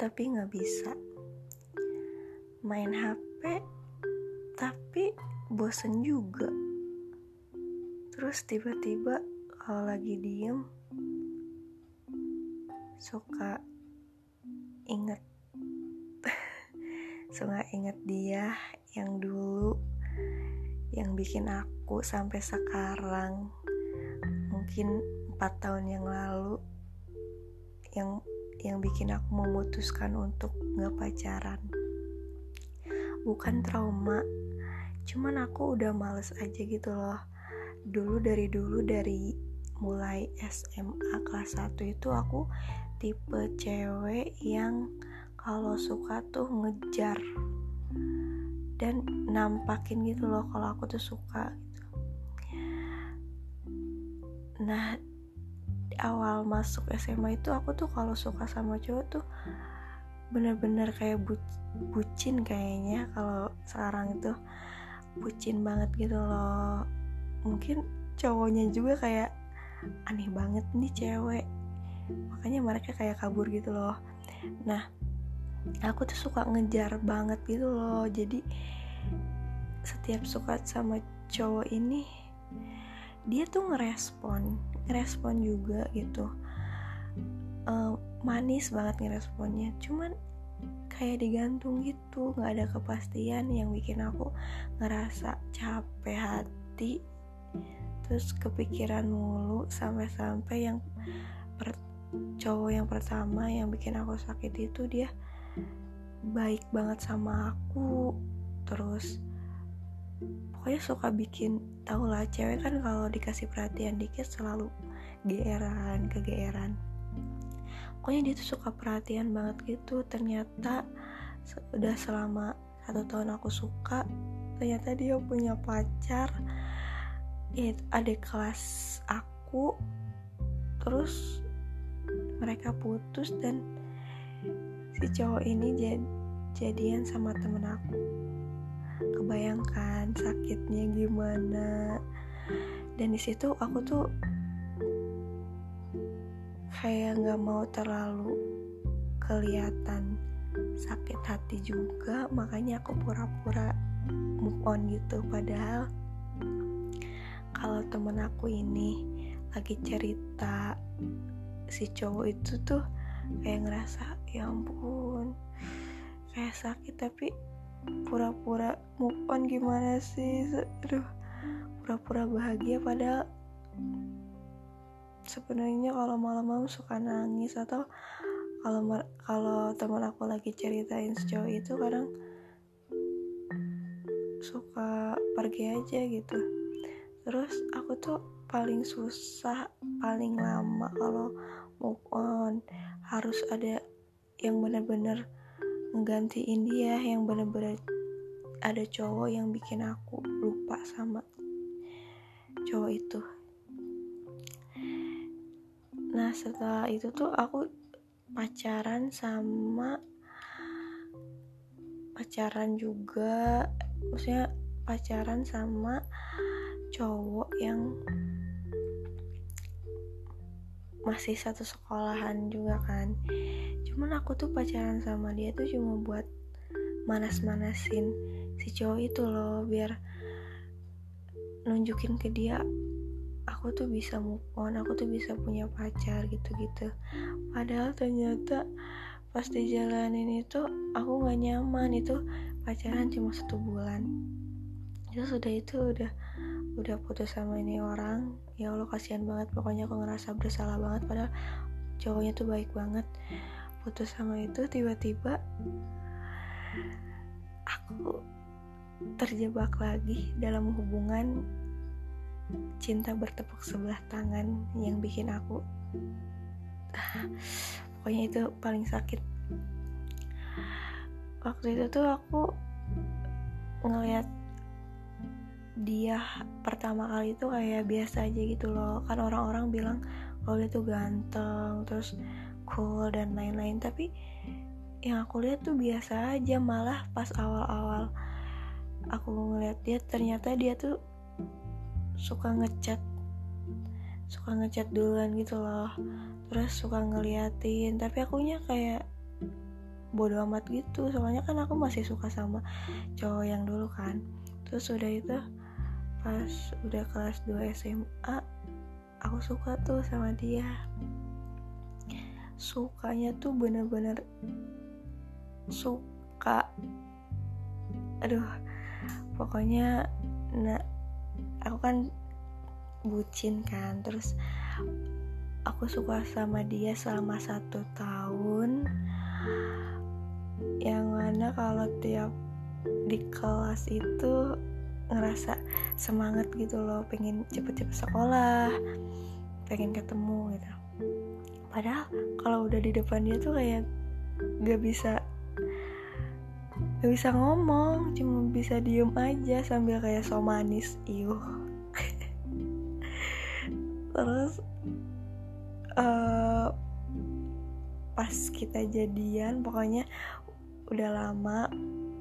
tapi nggak bisa. Main HP tapi bosen juga. Terus tiba-tiba kalau lagi diem suka inget. Suka inget dia yang dulu yang bikin aku sampai sekarang. Mungkin empat tahun yang lalu yang yang bikin aku memutuskan untuk nggak pacaran bukan trauma cuman aku udah males aja gitu loh dulu dari dulu dari mulai SMA kelas 1 itu aku tipe cewek yang kalau suka tuh ngejar dan nampakin gitu loh kalau aku tuh suka gitu. Nah, awal masuk SMA itu aku tuh kalau suka sama cowok tuh bener-bener kayak bu bucin kayaknya kalau sekarang itu. Bucin banget gitu loh. Mungkin cowoknya juga kayak aneh banget nih cewek. Makanya mereka kayak kabur gitu loh. Nah aku tuh suka ngejar banget gitu loh. Jadi setiap suka sama cowok ini dia tuh ngerespon ngerespon juga gitu. Uh, manis banget ngeresponnya. Cuman kayak digantung gitu nggak ada kepastian yang bikin aku ngerasa capek hati terus kepikiran mulu sampai-sampai yang per, cowok yang pertama yang bikin aku sakit itu dia baik banget sama aku. Terus pokoknya suka bikin tau lah cewek kan kalau dikasih perhatian dikit selalu geeran kegeeran. Pokoknya dia tuh suka perhatian banget gitu. Ternyata udah selama satu tahun aku suka ternyata dia punya pacar ya adik kelas aku. Terus mereka putus dan si cowok ini jad, jadian sama temen aku kebayangkan sakitnya gimana. Dan di situ aku tuh kayak nggak mau terlalu kelihatan sakit hati juga makanya aku pura-pura move on gitu. Padahal kalau temen aku ini lagi cerita si cowok itu tuh kayak ngerasa ya ampun kayak sakit tapi pura-pura move on gimana sih? Aduh pura-pura bahagia padahal sebenarnya kalau malam-malam suka nangis atau kalau kalau teman aku lagi ceritain sejauh itu kadang suka pergi aja gitu. Terus aku tuh paling susah paling lama kalau move on harus ada yang bener-bener menggantiin dia yang bener-bener ada cowok yang bikin aku lupa sama cowok itu. Nah setelah itu tuh aku pacaran sama pacaran juga. Maksudnya pacaran sama cowok yang masih satu sekolahan juga kan. Cuman aku tuh pacaran sama dia tuh cuma buat manas-manasin si cowok itu loh biar nunjukin ke dia aku tuh bisa move on aku tuh bisa punya pacar gitu-gitu. Padahal ternyata pas dijalanin itu aku nggak nyaman. Itu pacaran cuma satu bulan. Itu sudah itu udah udah putus sama ini orang. Ya Allah kasihan banget. Pokoknya aku ngerasa bersalah banget padahal cowoknya tuh baik banget. Putus sama itu tiba-tiba aku terjebak lagi dalam hubungan cinta bertepuk sebelah tangan yang bikin aku pokoknya itu paling sakit. Waktu itu tuh aku ngeliat dia pertama kali itu kayak biasa aja gitu loh. Kan orang-orang bilang kalau dia tuh ganteng terus cool dan lain-lain. Tapi yang aku lihat tuh biasa aja. Malah pas awal-awal aku ngeliat dia ternyata dia tuh suka ngechat suka ngechat duluan gitu loh. Terus suka ngeliatin. Tapi akunya kayak bodo amat gitu. Soalnya kan aku masih suka sama cowok yang dulu kan. Terus udah itu pas udah kelas 2 SMA aku suka tuh sama dia. Sukanya tuh bener-bener suka. Aduh pokoknya nah aku kan bucin kan terus aku suka sama dia selama satu tahun. Yang mana kalau tiap di kelas itu ngerasa semangat gitu loh pengen cepet-cepet sekolah pengen ketemu gitu. Padahal kalau udah di depan dia tuh kayak gak bisa gak bisa ngomong cuma bisa diem aja sambil kayak so manis iuh. Terus uh, pas kita jadian pokoknya udah lama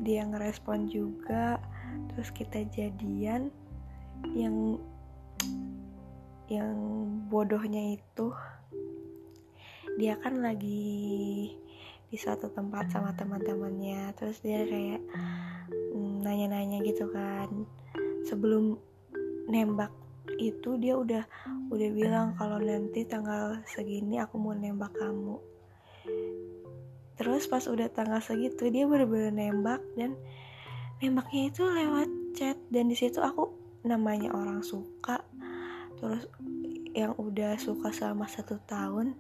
dia ngerespon juga terus kita jadian yang yang bodohnya itu dia kan lagi di suatu tempat sama teman-temannya. Terus dia kayak mm, nanya-nanya gitu kan. Sebelum nembak itu dia udah udah bilang kalau nanti tanggal segini aku mau nembak kamu. Terus pas udah tanggal segitu dia bener-bener nembak dan nembaknya itu lewat chat dan di situ aku namanya orang suka. Terus yang udah suka selama satu tahun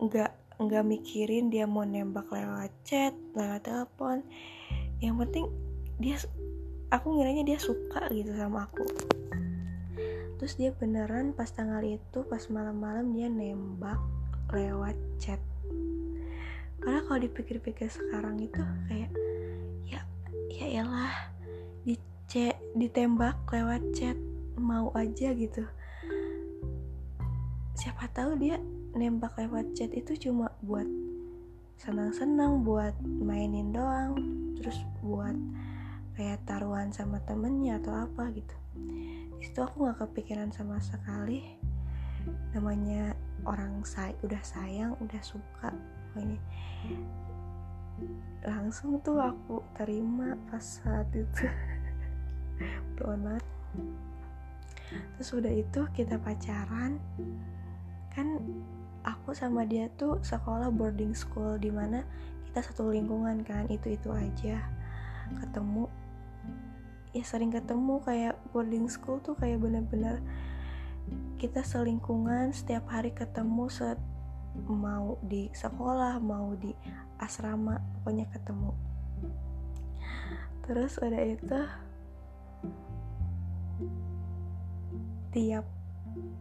nggak nggak mikirin dia mau nembak lewat chat lewat telepon. Yang penting dia aku ngiranya dia suka gitu sama aku. Terus dia beneran pas tanggal itu pas malam-malam dia nembak lewat chat. Karena kalau dipikir-pikir sekarang itu kayak ya ya elah di chat ditembak lewat chat mau aja gitu. Siapa tahu dia nembak lewat chat itu cuma buat senang-senang buat mainin doang terus buat kayak taruhan sama temennya atau apa gitu. Di situ aku nggak kepikiran sama sekali. Namanya orang say udah sayang udah suka pokoknya langsung tuh aku terima pas saat itu. Donat terus udah itu kita pacaran. Kan aku sama dia tuh sekolah boarding school di mana kita satu lingkungan kan itu itu aja. Ketemu. Ya sering ketemu kayak boarding school tuh kayak bener-bener kita selingkungan setiap hari ketemu set mau di sekolah mau di asrama pokoknya ketemu. Terus udah itu tiap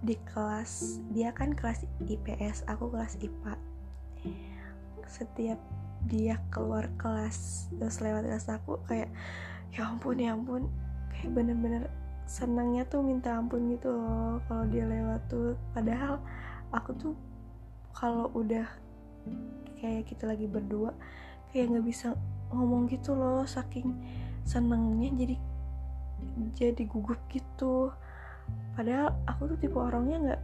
di kelas dia kan kelas IPS aku kelas IPA setiap dia keluar kelas terus lewat kelas aku kayak ya ampun ya ampun. Kayak bener-bener senangnya tuh minta ampun gitu loh kalau dia lewat tuh. Padahal aku tuh kalau udah kayak kita lagi berdua kayak nggak bisa ngomong gitu loh saking senengnya jadi jadi gugup gitu. Padahal aku tuh tipe orangnya nggak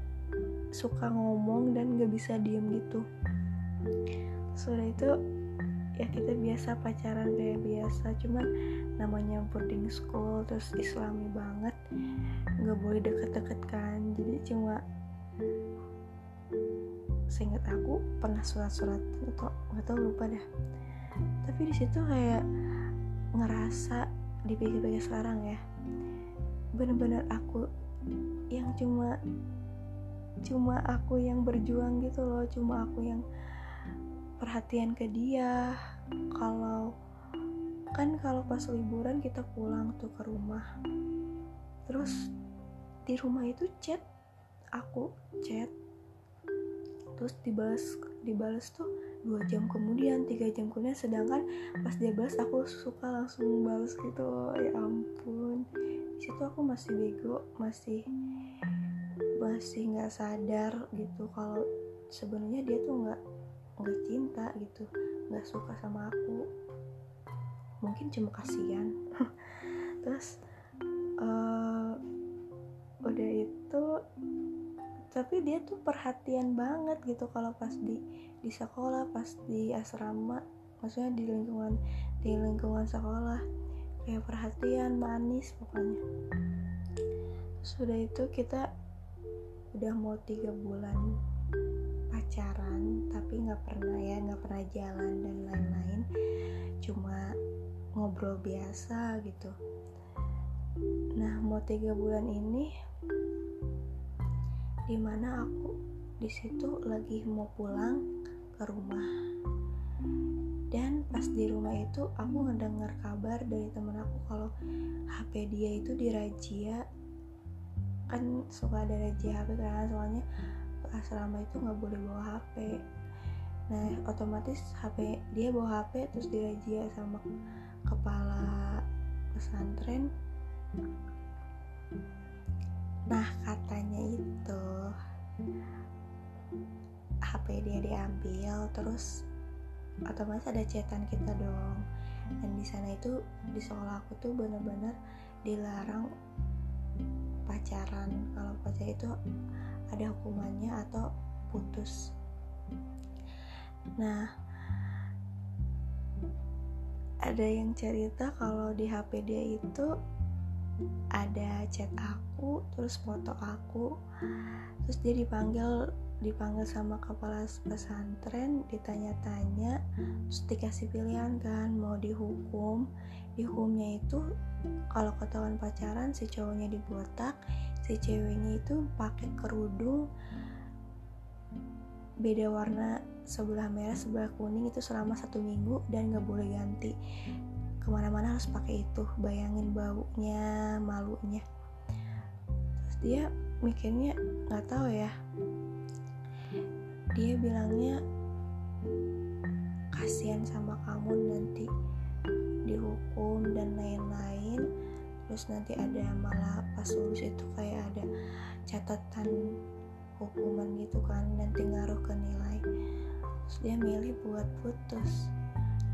suka ngomong dan nggak bisa diem gitu. Sudah itu ya kita biasa pacaran kayak biasa cuman namanya boarding school terus islami banget nggak boleh deket-deket kan. Jadi cuma seingat aku pernah surat-surat atau nggak tahu lupa dah tapi di situ kayak ngerasa dipikir-pikir sekarang ya. Bener-bener aku yang cuma cuma aku yang berjuang gitu loh cuma aku yang perhatian ke dia. Kalau kan kalau pas liburan kita pulang tuh ke rumah. Terus di rumah itu chat aku chat terus dibalas dibalas tuh dua jam kemudian tiga jam kemudian sedangkan pas dia balas aku suka langsung balas gitu. Ya ampun. Di situ aku masih bego masih masih nggak sadar gitu kalau sebenarnya dia tuh nggak nggak cinta gitu nggak suka sama aku. Mungkin cuma kasihan. Terus uh, udah itu tapi dia tuh perhatian banget gitu kalau pas di di sekolah pas di asrama maksudnya di lingkungan di lingkungan sekolah. Kayak perhatian manis pokoknya. Sudah itu kita udah mau tiga bulan pacaran tapi nggak pernah ya nggak pernah jalan dan lain-lain. Cuma ngobrol biasa gitu. Nah mau tiga bulan ini di mana aku di situ lagi mau pulang ke rumah. Dan pas di rumah itu aku ngedengar kabar dari temen aku kalau HP dia itu dirajia kan suka ada razia HP karena soalnya asrama itu nggak boleh bawa HP nah otomatis HP dia bawa HP terus dirajia sama kepala pesantren nah katanya itu HP dia diambil terus otomatis ada chatan kita dong. Dan di sana itu di sekolah aku tuh bener-bener dilarang pacaran. Kalau pacar itu ada hukumannya atau putus. Nah ada yang cerita kalau di HP dia itu ada chat aku terus foto aku terus dia dipanggil dipanggil sama kepala pesantren ditanya-tanya terus dikasih pilihan kan mau dihukum. Dihukumnya itu kalau ketahuan pacaran si cowoknya dibotak si ceweknya itu pakai kerudung beda warna sebelah merah sebelah kuning itu selama satu minggu dan nggak boleh ganti ke mana-mana harus pakai itu. Bayangin baunya malunya. Terus dia mikirnya nggak tahu ya. Dia bilangnya kasihan sama kamu nanti dihukum dan lain-lain. Terus nanti ada malah pas lulus itu kayak ada catatan hukuman gitu kan nanti ngaruh ke nilai. Terus dia milih buat putus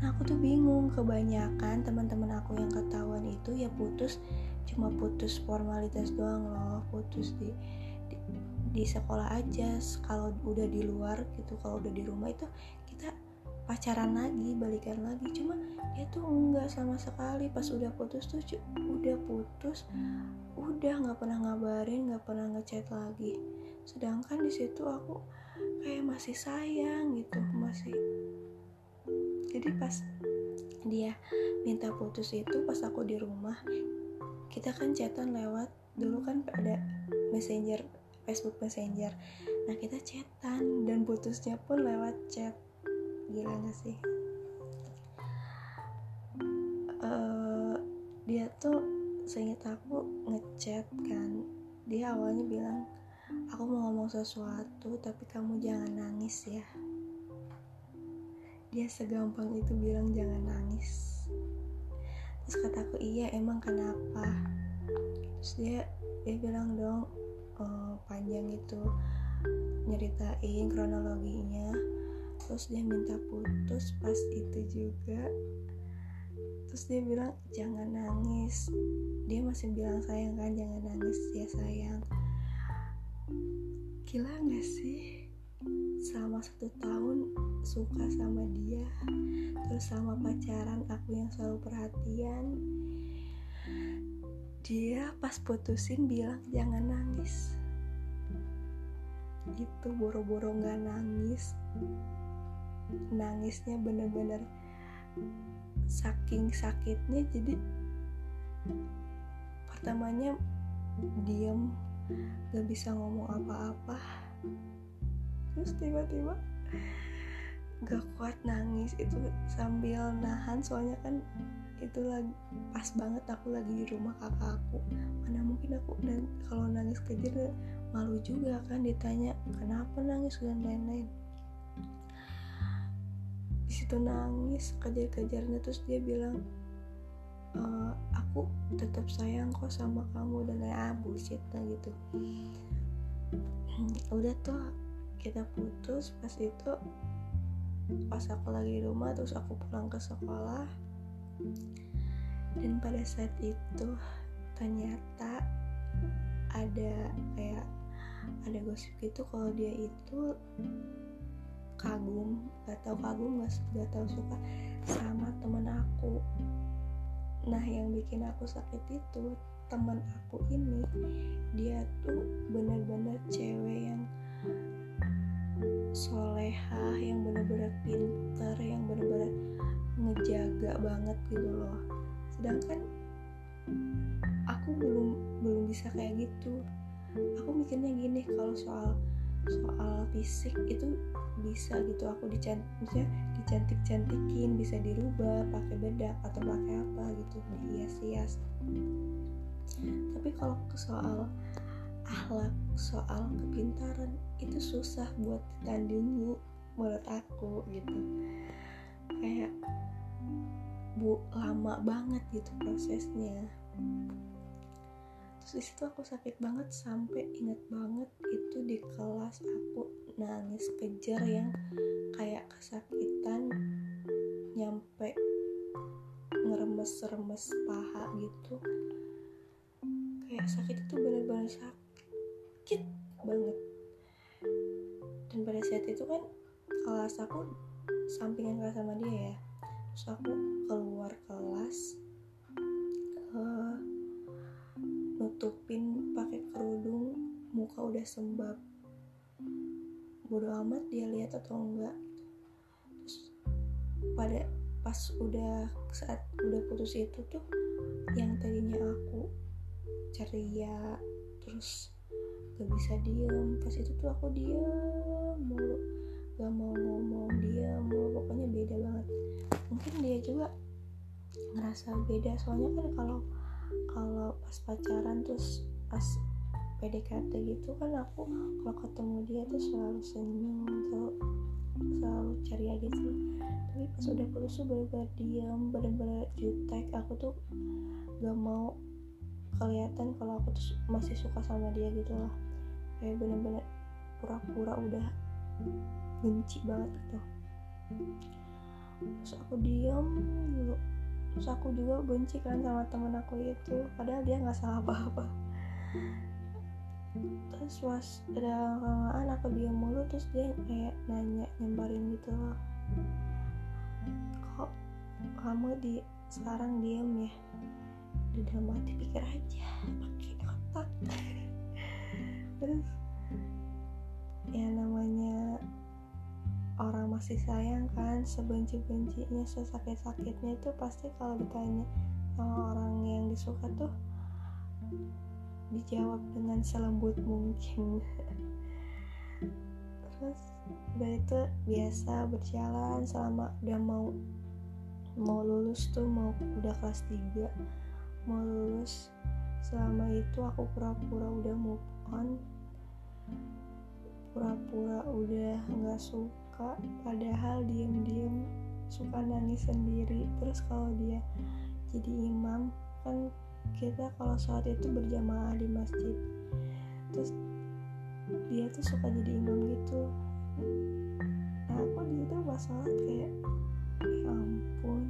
aku tuh bingung kebanyakan teman-teman aku yang ketahuan itu ya putus cuma putus formalitas doang loh putus di di, di sekolah aja. Kalau udah di luar gitu kalau udah di rumah itu kita pacaran lagi balikan lagi. Cuma dia tuh enggak sama sekali. Pas udah putus tuh udah putus udah nggak pernah ngabarin nggak pernah ngechat lagi. Sedangkan di situ aku kayak masih sayang gitu masih jadi pas dia minta putus itu pas aku di rumah kita kan chatan lewat. Dulu kan ada messenger Facebook Messenger. Nah kita chatan dan putusnya pun lewat chat. Gila gak sih? Uh, dia tuh seingat aku ngechat kan. Dia awalnya bilang aku mau ngomong sesuatu tapi kamu jangan nangis ya dia segampang itu bilang jangan nangis. Terus kataku iya emang kenapa? Terus dia dia bilang dong oh, panjang itu nyeritain kronologinya. Terus dia minta putus pas itu juga. Terus dia bilang jangan nangis. Dia masih bilang sayang kan jangan nangis. Ya sayang. Gila gak sih selama satu tahun suka sama dia terus sama pacaran aku yang selalu perhatian dia pas putusin bilang jangan nangis. Itu boro-boro gak nangis. Nangisnya bener-bener saking sakitnya jadi pertamanya diem gak bisa ngomong apa-apa terus tiba-tiba gak kuat nangis itu sambil nahan soalnya kan itu lagi pas banget aku lagi di rumah kakak aku. Mana mungkin aku dan kalau nangis kejar malu juga kan ditanya kenapa nangis? dan lain-lain. Di situ nangis kejar-kejarnya terus dia bilang e, aku tetap sayang kok sama kamu dan lain ah bullshit gitu. Udah tuh kita putus pas itu pas aku lagi di rumah terus aku pulang ke sekolah. Dan pada saat itu ternyata ada kayak ada gosip gitu kalau dia itu kagum gak tau kagum gak, gak tau suka sama temen aku. Nah yang bikin aku sakit itu teman aku ini dia tuh bener-bener cewek yang soleha yang bener-bener pinter yang bener-bener ngejaga banget gitu loh. Sedangkan aku belum belum bisa kayak gitu. Aku mikirnya gini kalau soal soal fisik itu bisa gitu. Aku dicantik dicantik cantikin bisa dirubah pakai bedak atau pakai apa gitu. Dihias-hias tapi kalau ke soal akhlak soal kepintaran itu susah buat ditandingi menurut aku gitu. Kayak bu lama banget gitu prosesnya. Terus di situ aku sakit banget sampai inget banget itu di kelas aku nangis kejar yang kayak kesakitan nyampe ngeremes-remes paha gitu. Kayak sakit itu bener-bener sakit banget. Dan pada saat itu kan kelas aku sampingan kelas sama dia ya. Terus aku keluar kelas uh, nutupin pakai kerudung muka udah sembab. Bodo amat dia lihat atau enggak. Terus pada pas udah saat udah putus itu tuh yang tadinya aku ceria terus gak bisa diem. Pas itu tuh aku diem mulu. Gak mau ngomong diem mulu. Pokoknya beda banget. Mungkin dia juga ngerasa beda. Soalnya kan kalau kalau pas pacaran terus pas PDKT gitu kan aku kalau ketemu dia tuh selalu senyum selalu selalu ceria gitu. Tapi pas udah putus tuh bener-bener diam bener-bener jutek. Aku tuh gak mau kelihatan kalau aku tuh masih suka sama dia gitu lah kayak bener-bener pura-pura udah benci banget gitu. Terus aku diam dulu terus aku juga benci kan sama temen aku itu padahal dia nggak salah apa-apa. Terus pas ada kelamaan aku diam mulu terus dia kayak nanya nyembarin gitu loh. Kok kamu di sekarang diam ya? Di dalam hati pikir aja pakai otak terus ya namanya orang masih sayang kan sebenci-bencinya sesakit-sakitnya itu pasti kalau ditanya sama orang yang disuka tuh dijawab dengan selembut mungkin. Terus udah itu biasa berjalan selama udah mau mau lulus tuh mau udah kelas 3 mau lulus selama itu aku pura-pura udah move on pura-pura udah nggak suka padahal diem-diem suka nangis sendiri. Terus kalau dia jadi imam kan kita kalau saat itu berjamaah di masjid. Terus dia tuh suka jadi imam gitu. Nah aku di situ pas sholat kayak ya ampun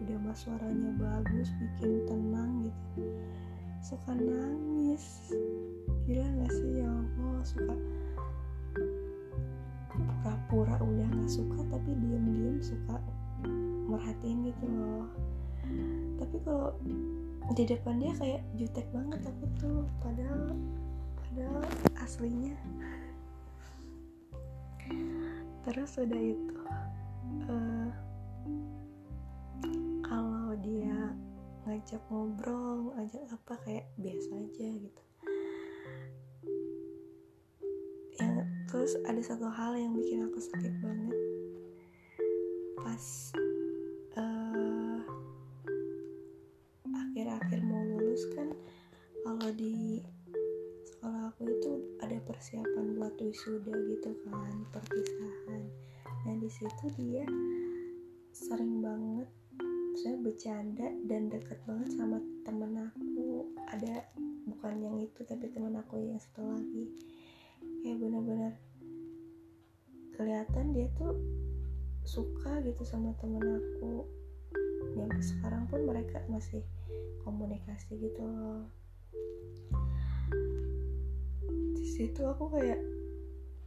udah mas suaranya bagus bikin tenang gitu suka nangis. Gila gak sih? Ya Allah suka. Pura-pura udah nggak suka tapi diem-diem suka merhatiin gitu loh. Tapi kalau di depan dia kayak jutek banget aku tuh. Padahal padahal aslinya. Terus udah itu uh, ngajak ngobrol ngajak apa kayak biasa aja gitu. Terus ada satu hal yang bikin aku sakit banget. Pas uh, akhir-akhir mau lulus kan kalau di sekolah aku itu ada persiapan buat wisuda gitu kan perpisahan. Nah di situ dia sering banget bercanda dan deket banget sama temen aku. Ada bukan yang itu tapi temen aku yang satu lagi. Kayak bener-bener kelihatan dia tuh suka gitu sama temen aku. Sampai sekarang pun mereka masih komunikasi gitu loh. Situ aku kayak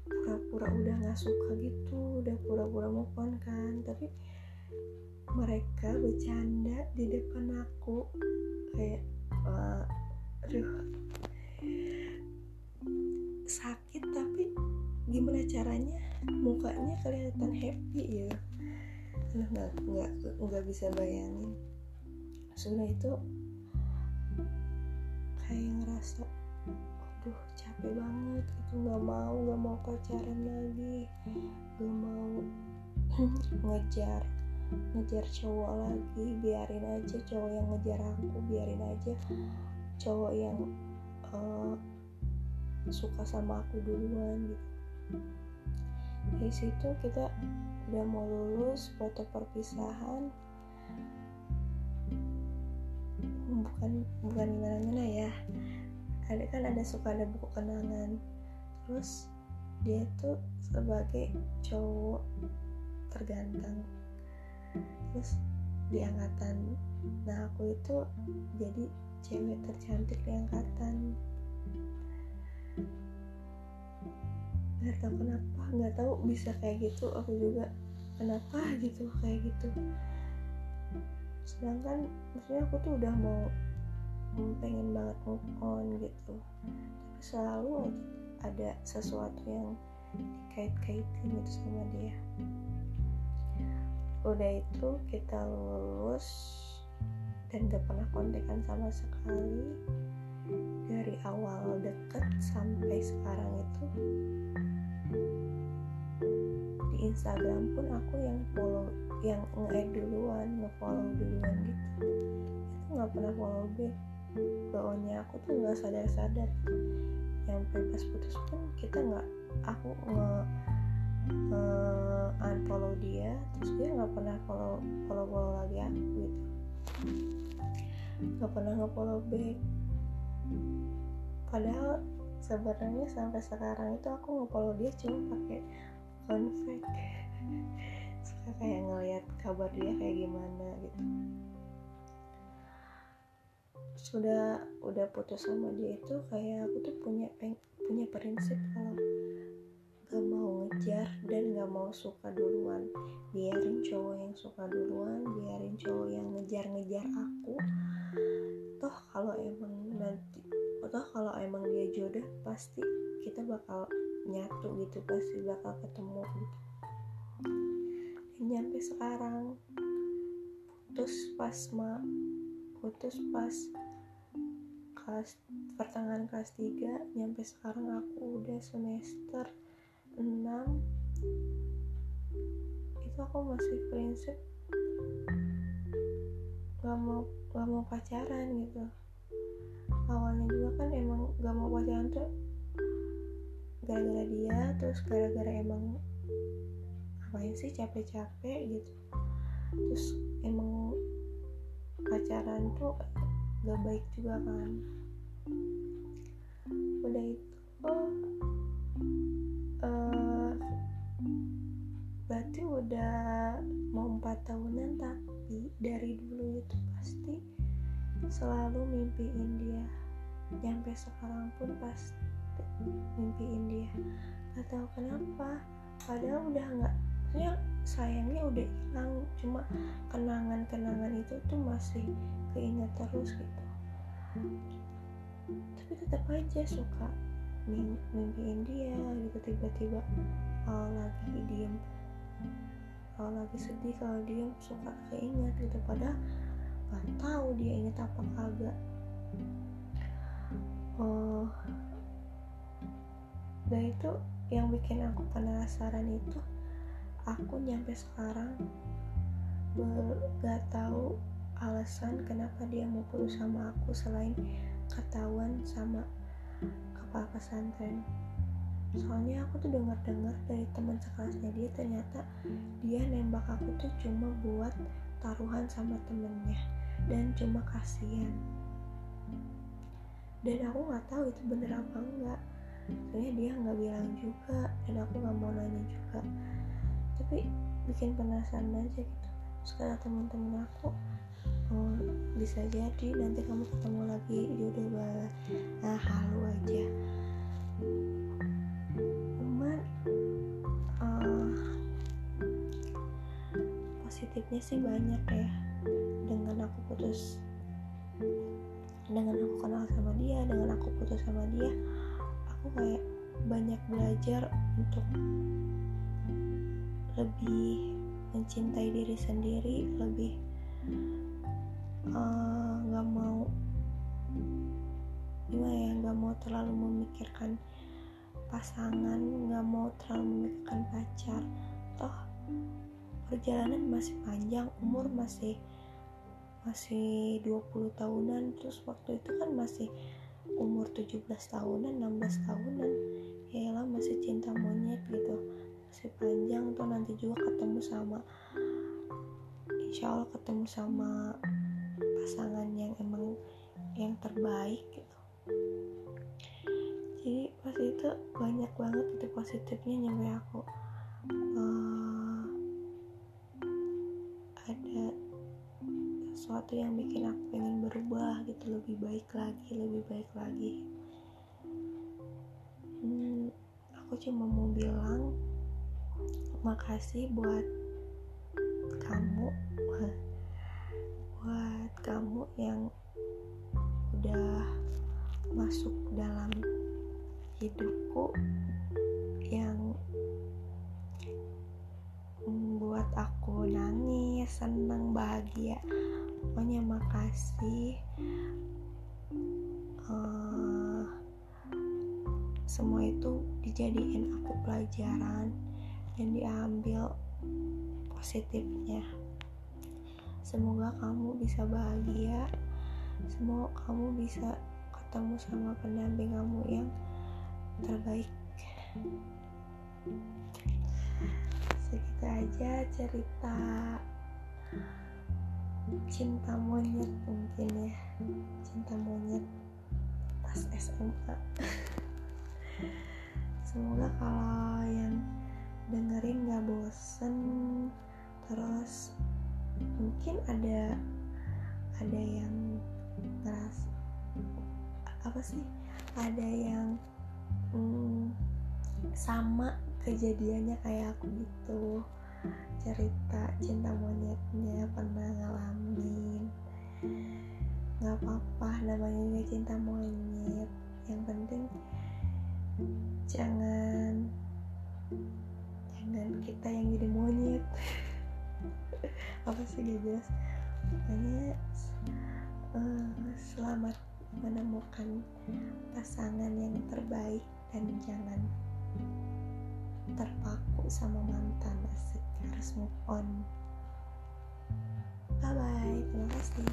pura-pura udah nggak suka gitu udah pura-pura move on kan. Tapi mereka bercanda di depan aku. Kayak uh, aduh. Sakit tapi gimana caranya? Mukanya kelihatan happy ya. Nggak nggak nggak bisa bayangin. Sudah itu kayak ngerasa aduh capek banget itu nggak mau nggak mau pacaran lagi. Nggak mau ngejar ngejar cowok lagi biarin aja cowok yang ngejar aku biarin aja cowok yang uh, suka sama aku duluan gitu. Dari situ kita udah mau lulus foto perpisahan. Bukan bukan gimana gimana ya. Ada kan ada suka ada buku kenangan. Terus dia tuh sebagai cowok terganteng terus di angkatan nah aku itu jadi cewek tercantik di angkatan. Nggak tahu kenapa nggak tahu bisa kayak gitu aku juga kenapa gitu kayak gitu. Sedangkan maksudnya aku tuh udah mau pengen banget move on gitu. Tapi selalu ada sesuatu yang dikait-kaitin gitu sama dia udah itu kita lulus dan gak pernah kontekan sama sekali. Dari awal deket sampai sekarang itu di Instagram pun aku yang follow yang nge-add duluan nge-follow duluan gitu. Itu nggak pernah follow back. Bawahnya aku tuh nggak sadar-sadar. Yang pas putus pun kita nggak aku nge uh, unfollow dia terus dia nggak pernah follow follow follow lagi aku gitu. Nggak pernah nge follow back. Padahal sebenarnya sampai sekarang itu aku nge-follow dia cuma pakai fake suka kayak ngeliat kabar dia kayak gimana gitu. Sudah udah putus sama dia itu kayak aku tuh punya punya prinsip kalau gak mau ngejar dan gak mau suka duluan. Biarin cowok yang suka duluan biarin cowok yang ngejar-ngejar aku. Toh kalau emang nanti toh kalau emang dia jodoh pasti kita bakal nyatu gitu pasti bakal ketemu gitu. Dan nyampe sekarang putus pas ma putus pas kelas pertengahan kelas 3 nyampe sekarang aku udah semester 6 itu aku masih prinsip gak mau gak mau pacaran gitu. Awalnya juga kan emang gak mau pacaran tuh gara-gara dia terus gara-gara emang ngapain sih capek-capek gitu. Terus emang pacaran tuh gak baik juga kan. Udah itu uh, berarti udah mau empat tahunan tapi dari dulu itu pasti selalu mimpiin dia. Nyampe sekarang pun pasti mimpiin dia. Gak tahu kenapa. Padahal udah nggak maksudnya sayangnya udah hilang. Cuma kenangan-kenangan itu tuh masih keinget terus gitu. Tapi tetap aja suka mimpiin dia gitu tiba-tiba kalau lagi diem. Kalau lagi sedih kalau diem suka keinget gitu. Padahal nggak tahu dia inget apa kagak. Oh dan itu yang bikin aku penasaran itu aku nyampe sekarang gak tahu alasan kenapa dia mau putus sama aku selain ketahuan sama kepala pesantren soalnya aku tuh dengar-dengar dari teman sekelasnya dia ternyata dia nembak aku tuh cuma buat taruhan sama temennya dan cuma kasihan. Dan aku nggak tahu itu bener apa enggak. Soalnya dia nggak bilang juga dan aku nggak mau nanya juga. Tapi bikin penasaran aja gitu. Sekarang teman-teman aku kamu bisa jadi nanti kamu ketemu lagi. Dia udah nah halu aja. Cuman uh, positifnya sih banyak ya. Dengan aku putus dengan aku kenal sama dia dengan aku putus sama dia aku kayak banyak belajar untuk lebih mencintai diri sendiri lebih nggak uh, mau gimana ya nggak mau terlalu memikirkan pasangan nggak mau terlalu memikirkan pacar. Toh perjalanan masih panjang umur masih masih 20 tahunan. Terus waktu itu kan masih umur 17 tahunan 16 tahunan. Ya lah masih cinta monyet gitu. Masih panjang tuh nanti juga ketemu sama insya Allah ketemu sama pasangan yang emang yang terbaik gitu. Jadi pas itu banyak banget itu positifnya nyampe aku uh, ada sesuatu yang bikin aku pengen berubah gitu lebih baik lagi lebih baik lagi. Hmm, aku cuma mau bilang makasih buat kamu kamu yang udah masuk dalam hidupku yang membuat aku nangis, senang, bahagia. Pokoknya makasih. Uh, semua itu dijadiin aku pelajaran dan diambil positifnya. Semoga kamu bisa bahagia. Semoga kamu bisa ketemu sama pendamping kamu yang terbaik. Segitu aja cerita cinta monyet mungkin ya. Cinta monyet pas SMA semoga kalau yang dengerin gak bosen mungkin ada ada yang ngerasa apa sih ada yang hmm, sama kejadiannya kayak aku gitu. Cerita cinta monyetnya pernah ngalamin. Nggak apa-apa namanya juga cinta monyet. Yang penting jangan jangan kita yang jadi monyet apa sih gak jelas pokoknya uh, selamat menemukan pasangan yang terbaik dan jangan terpaku sama mantan. Asik harus move on. Bye bye terima kasih